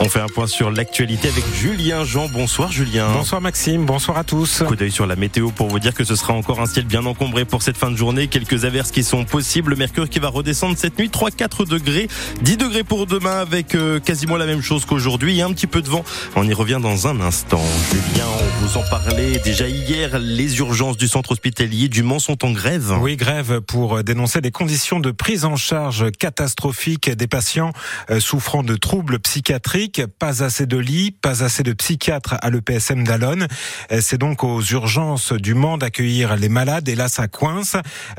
On fait un point sur l'actualité avec Julien Jean. Bonsoir Julien. Bonsoir Maxime, bonsoir à tous. Coup d'œil sur la météo pour vous dire que ce sera encore un ciel bien encombré pour cette fin de journée. Quelques averses qui sont possibles. Le mercure qui va redescendre cette nuit, 3-4 degrés. 10 degrés pour demain avec euh, quasiment la même chose qu'aujourd'hui. Un petit peu de vent. On y revient dans un instant. Julien, on vous en parlait déjà hier. Les urgences du centre hospitalier du Mans sont en grève. Oui, grève pour dénoncer des conditions de prise en charge catastrophiques des patients euh, souffrant de troubles psychiatriques pas assez de lits, pas assez de psychiatres à l'EPSM d'Alonne. Euh, c'est donc aux urgences du Mans d'accueillir les malades et là ça coince.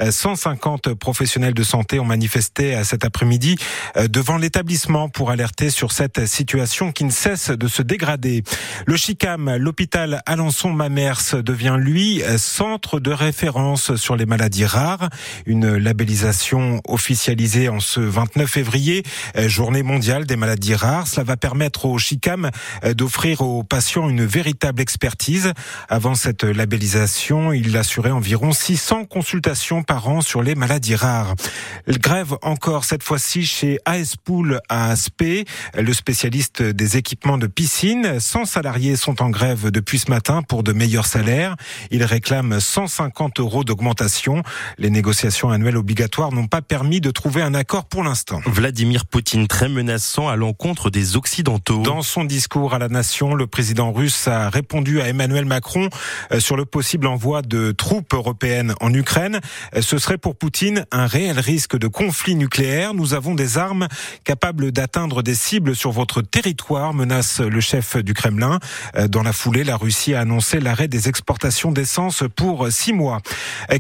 150 euh, professionnels de santé ont manifesté euh, cet après-midi devant l'établissement pour alerter sur cette situation qui ne cesse de se dégrader. Le CHICAM, l'hôpital Alençon-Mamers, devient lui centre de référence sur les maladies rares. Une labellisation officialisée en ce 29 février, journée mondiale des maladies rares. Cela va permettre permettre au CHICAM euh, d'offrir aux patients une véritable expertise. Avant cette labellisation, il assurait environ 600 consultations par an sur les maladies rares. Grève encore cette fois-ci chez ASPOOL à Aspect, le spécialiste des équipements de piscine. 100 salariés sont en grève depuis ce matin pour de meilleurs salaires. Ils réclament 150 euros d'augmentation. Les négociations annuelles obligatoires n'ont pas permis de trouver un accord pour l'instant. Vladimir Poutine très menaçant à l'encontre des Occidentaux dans son discours à la nation, le président russe a répondu à Emmanuel Macron euh, sur le possible envoi de troupes européennes en Ukraine. Euh, ce serait pour Poutine un réel risque de conflit nucléaire. Nous avons des armes capables d'atteindre des cibles sur votre territoire, menace le chef du Kremlin. Euh, dans la foulée, la Russie a annoncé l'arrêt des exportations d'essence pour six mois.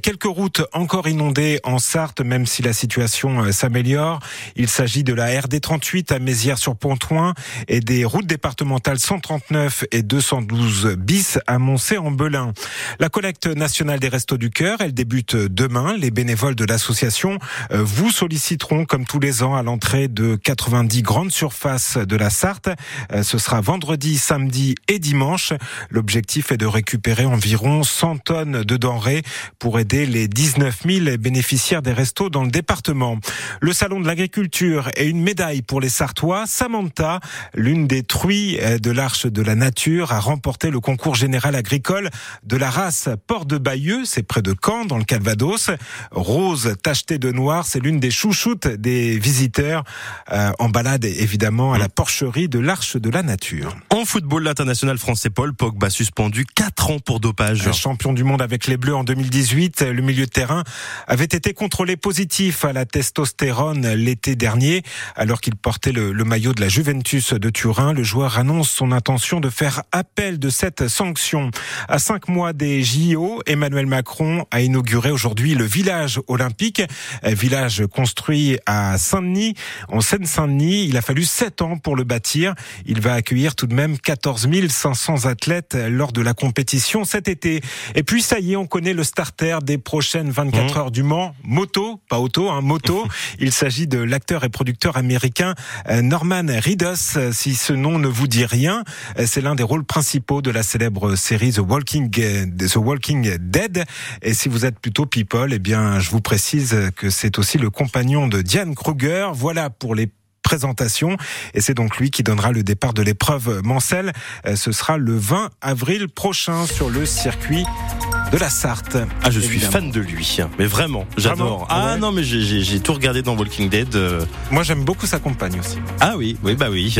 Quelques routes encore inondées en Sarthe, même si la situation s'améliore. Il s'agit de la RD 38 à Mézières-sur-Pontoin et des routes départementales 139 et 212 bis à Moncé-en-Belin. La collecte nationale des Restos du Cœur, elle débute demain. Les bénévoles de l'association euh, vous solliciteront comme tous les ans à l'entrée de 90 grandes surfaces de la Sarthe. Euh, ce sera vendredi, samedi et dimanche. L'objectif est de récupérer environ 100 tonnes de denrées pour aider les 19 000 bénéficiaires des restos dans le département. Le salon de l'agriculture et une médaille pour les Sartois. Samantha, L'une des truies euh, de l'Arche de la Nature a remporté le concours général agricole de la race Port de Bayeux, c'est près de Caen, dans le Calvados. Rose tachetée de noir, c'est l'une des chouchoutes des visiteurs euh, en balade évidemment à la porcherie de l'Arche de la Nature. En football, l'international français Paul Pogba suspendu 4 ans pour dopage. Champion du monde avec les Bleus en 2018, le milieu de terrain avait été contrôlé positif à la testostérone l'été dernier alors qu'il portait le, le maillot de la Juventus de Turin, le joueur annonce son intention de faire appel de cette sanction. À cinq mois des JO, Emmanuel Macron a inauguré aujourd'hui le village olympique, village construit à Saint-Denis, en Seine-Saint-Denis. Il a fallu sept ans pour le bâtir. Il va accueillir tout de même 14 500 athlètes lors de la compétition cet été. Et puis ça y est, on connaît le starter des prochaines 24 mmh. heures du Mans. Moto, pas auto, hein, moto. Il s'agit de l'acteur et producteur américain euh, Norman Reedus si ce nom ne vous dit rien, c'est l'un des rôles principaux de la célèbre série The Walking, The Walking Dead. Et si vous êtes plutôt people, eh bien, je vous précise que c'est aussi le compagnon de Diane Kruger. Voilà pour les présentations. Et c'est donc lui qui donnera le départ de l'épreuve Mancel. Ce sera le 20 avril prochain sur le circuit de la Sarthe. Ah, je suis fan de lui, mais vraiment, j'adore. Ah non, mais j'ai tout regardé dans Walking Dead. Euh. Moi, j'aime beaucoup sa compagne aussi. Ah oui, oui, bah oui.